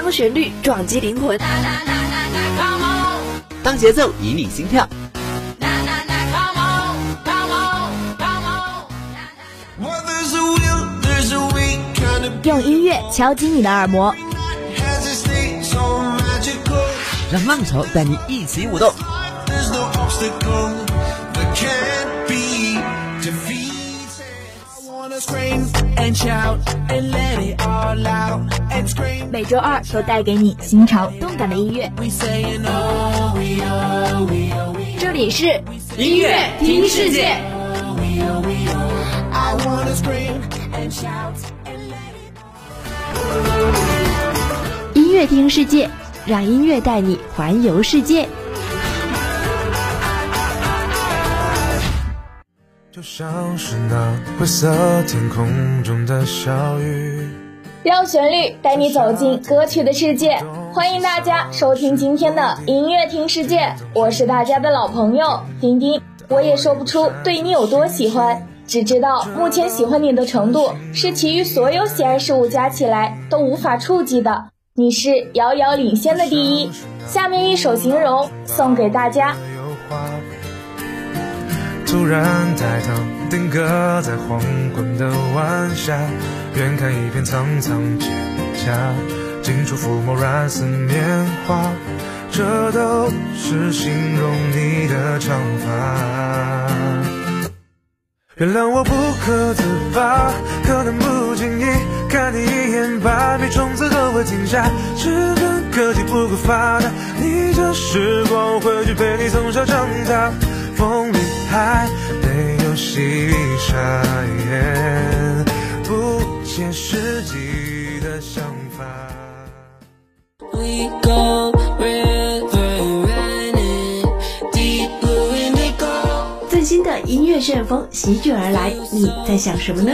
当旋律撞击灵魂，当节奏引领心跳。用音乐敲击你的耳膜，让浪潮带你一起舞动。每周二都带给你新潮动感的音乐。这里是音乐听世界。音乐听世界，让音乐带你环游世界。就像是那灰色天空中的小雨，让旋律带你走进歌曲的世界。欢迎大家收听今天的音乐听世界，我是大家的老朋友丁丁。我也说不出对你有多喜欢。只知道目前喜欢你的程度是其余所有喜爱事物加起来都无法触及的，你是遥遥领先的第一。下面一首形容送给大家。突然抬头，定格在黄昏的晚霞，远看一片苍苍蒹葭，近处抚摸软似棉花，这都是形容你的长发。原谅我不可自拔，可能不经意看你一眼，百米冲刺都会停下。只恨科技不够发达，逆着时光回去陪你从小长大。风里还没有细沙，不切实际的想法。We go. 新的音乐旋风席卷而来，你在想什么呢？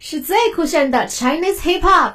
是最酷炫的 Chinese Hip Hop。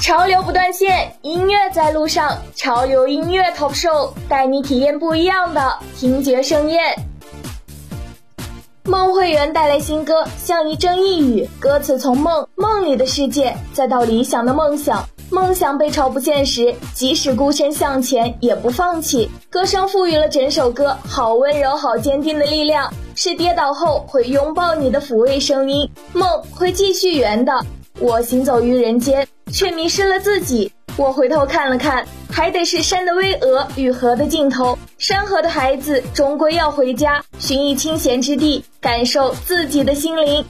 潮流不断线，音乐在路上。潮流音乐 Top Show 带你体验不一样的听觉盛宴。梦会员带来新歌《像一阵一语》，歌词从梦梦里的世界，再到理想的梦想。梦想被嘲不现实，即使孤身向前也不放弃。歌声赋予了整首歌好温柔、好坚定的力量，是跌倒后会拥抱你的抚慰声音。梦会继续圆的。我行走于人间，却迷失了自己。我回头看了看，还得是山的巍峨与河的尽头。山河的孩子终归要回家，寻一清闲之地，感受自己的心灵。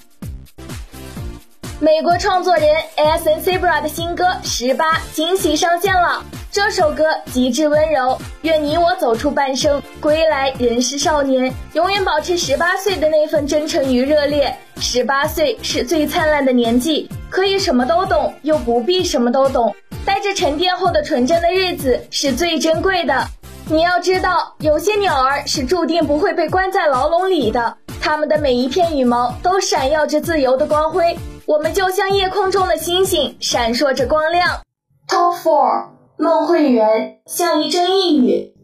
美国创作人 S N Zebra 的新歌《十八》惊喜上线了。这首歌极致温柔，愿你我走出半生，归来仍是少年，永远保持十八岁的那份真诚与热烈。十八岁是最灿烂的年纪，可以什么都懂，又不必什么都懂。带着沉淀后的纯真的日子是最珍贵的。你要知道，有些鸟儿是注定不会被关在牢笼里的，它们的每一片羽毛都闪耀着自由的光辉。我们就像夜空中的星星，闪烁着光亮。Top Four，梦慧圆，像一阵一语。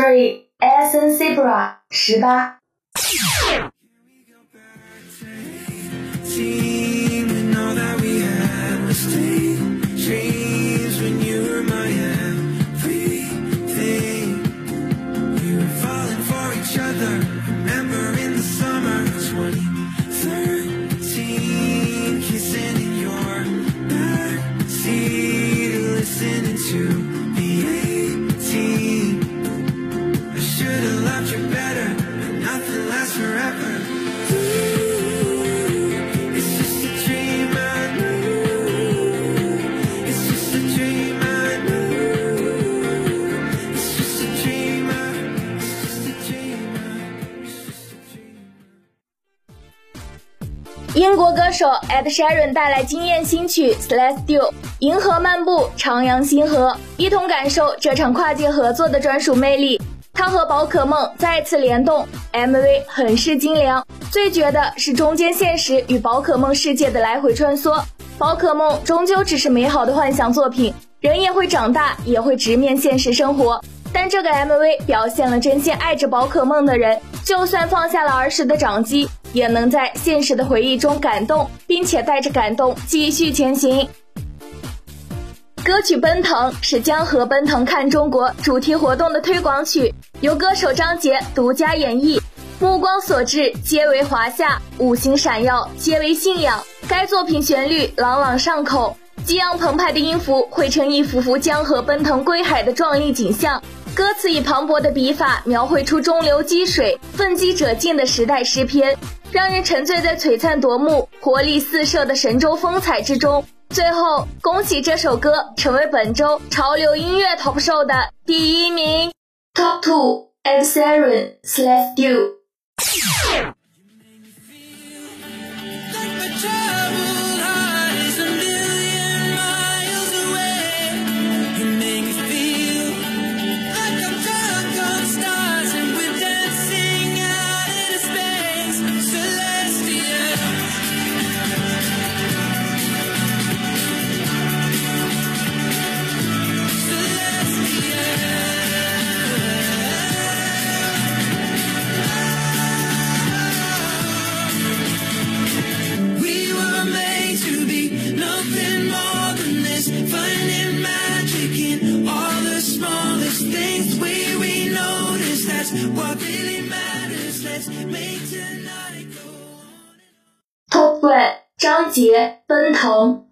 Three ASN Zebra 十八。英国歌手 Ed Sheeran 带来惊艳新曲《Celestial》，银河漫步，徜徉星河，一同感受这场跨界合作的专属魅力。他和宝可梦再次联动，MV 很是精良。最绝的是中间现实与宝可梦世界的来回穿梭。宝可梦终究只是美好的幻想作品，人也会长大，也会直面现实生活。但这个 MV 表现了真心爱着宝可梦的人，就算放下了儿时的掌机。也能在现实的回忆中感动，并且带着感动继续前行。歌曲《奔腾》是江河奔腾看中国主题活动的推广曲，由歌手张杰独家演绎。目光所至，皆为华夏；五星闪耀，皆为信仰。该作品旋律朗朗上口，激昂澎湃的音符汇成一幅幅江河奔腾归海的壮丽景象。歌词以磅礴的笔法描绘出中流击水、奋击者进的时代诗篇。让人沉醉在璀璨夺目、活力四射的神州风采之中。最后，恭喜这首歌成为本周潮流音乐 Top Show 的第一名。Top Two Ed Sheeran Let's Do。对，张杰、奔腾。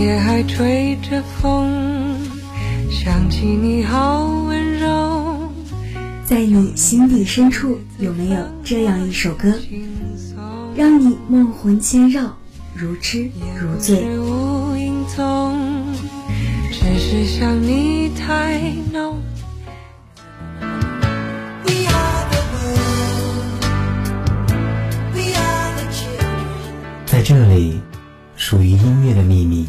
夜还吹着风，想起你好温柔。在你心底深处，有没有这样一首歌，让你梦魂牵绕，如痴如醉？只是想你太浓。在这里，属于音乐的秘密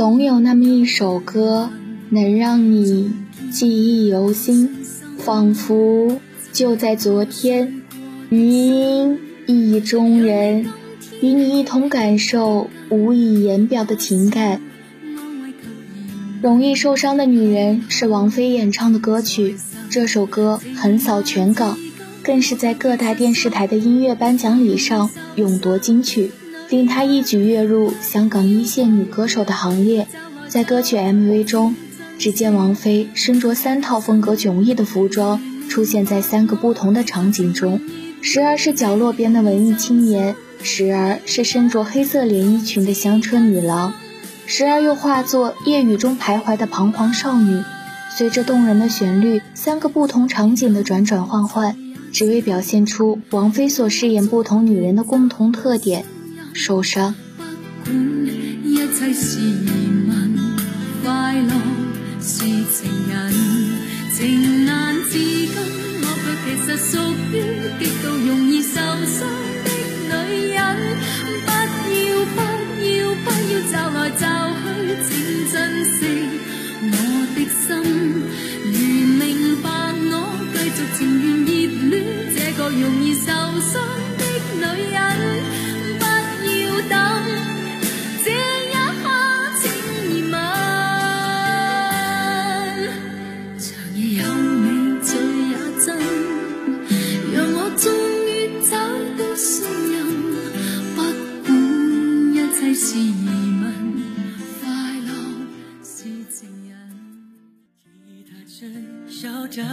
总有那么一首歌，能让你记忆犹新，仿佛就在昨天。余音意中人。与你一同感受无以言表的情感。容易受伤的女人是王菲演唱的歌曲，这首歌横扫全港，更是在各大电视台的音乐颁奖礼上勇夺金曲，令她一举跃入香港一线女歌手的行列。在歌曲 MV 中，只见王菲身着三套风格迥异的服装，出现在三个不同的场景中，时而是角落边的文艺青年。时而是身着黑色连衣裙的香车女郎，时而又化作夜雨中徘徊的彷徨少女。随着动人的旋律，三个不同场景的转转换换，只为表现出王菲所饰演不同女人的共同特点：受伤。不要不要不要找来找去，请珍惜声嚣张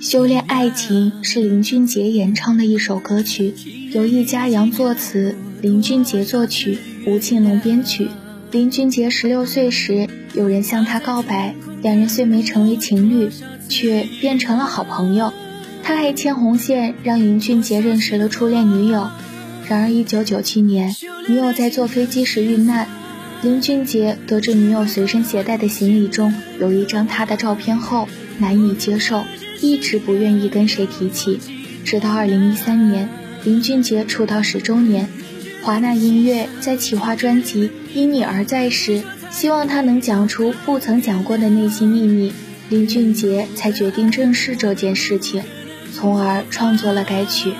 修炼爱情是林俊杰演唱的一首歌曲，由易家扬作词，林俊杰作曲，吴庆隆编曲。林俊杰十六岁时，有人向他告白，两人虽没成为情侣，却变成了好朋友。他还牵红线，让林俊杰认识了初恋女友。然而，一九九七年，女友在坐飞机时遇难。林俊杰得知女友随身携带的行李中有一张他的照片后，难以接受，一直不愿意跟谁提起。直到二零一三年，林俊杰出道十周年，华纳音乐在企划专辑《因你而在》时，希望他能讲出不曾讲过的内心秘密，林俊杰才决定正视这件事情，从而创作了该曲。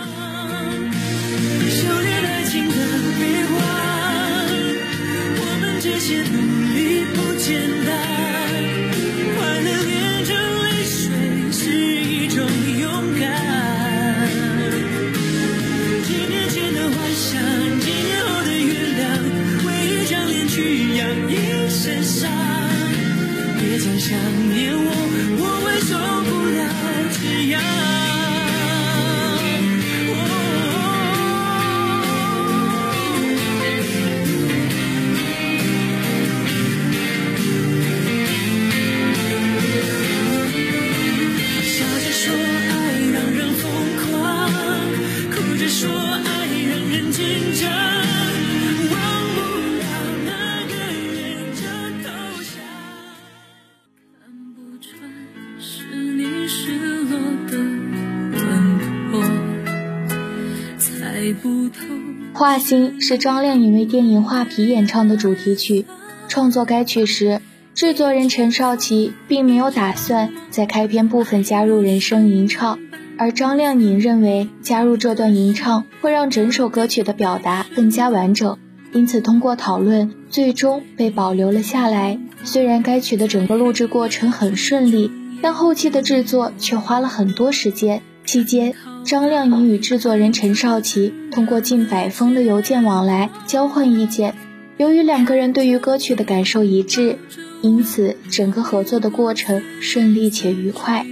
画心是张靓颖为电影《画皮》演唱的主题曲。创作该曲时，制作人陈少琪并没有打算在开篇部分加入人声吟唱，而张靓颖认为加入这段吟唱会让整首歌曲的表达更加完整，因此通过讨论，最终被保留了下来。虽然该曲的整个录制过程很顺利，但后期的制作却花了很多时间，期间。张靓颖与制作人陈少琪通过近百封的邮件往来交换意见，由于两个人对于歌曲的感受一致，因此整个合作的过程顺利且愉快。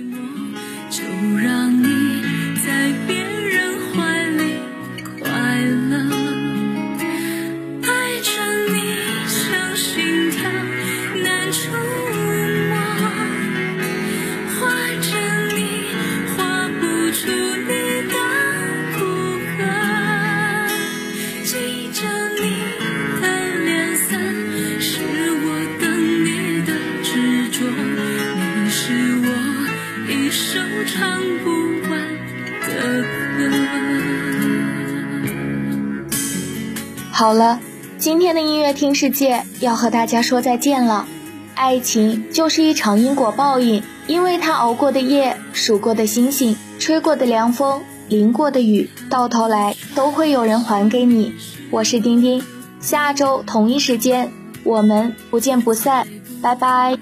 乐听世界要和大家说再见了。爱情就是一场因果报应，因为他熬过的夜、数过的星星、吹过的凉风、淋过的雨，到头来都会有人还给你。我是丁丁，下周同一时间我们不见不散，拜拜。